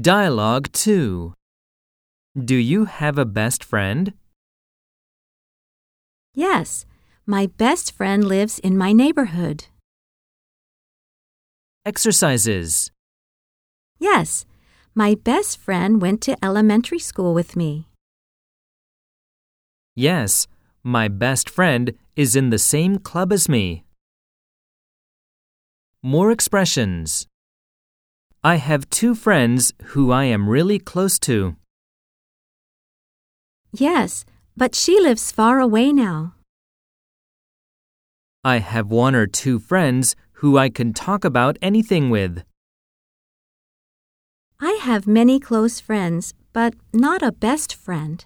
Dialogue 2 Do you have a best friend? Yes, my best friend lives in my neighborhood. Exercises Yes, my best friend went to elementary school with me. Yes, my best friend is in the same club as me. More expressions. I have two friends who I am really close to. Yes, but she lives far away now. I have one or two friends who I can talk about anything with. I have many close friends, but not a best friend.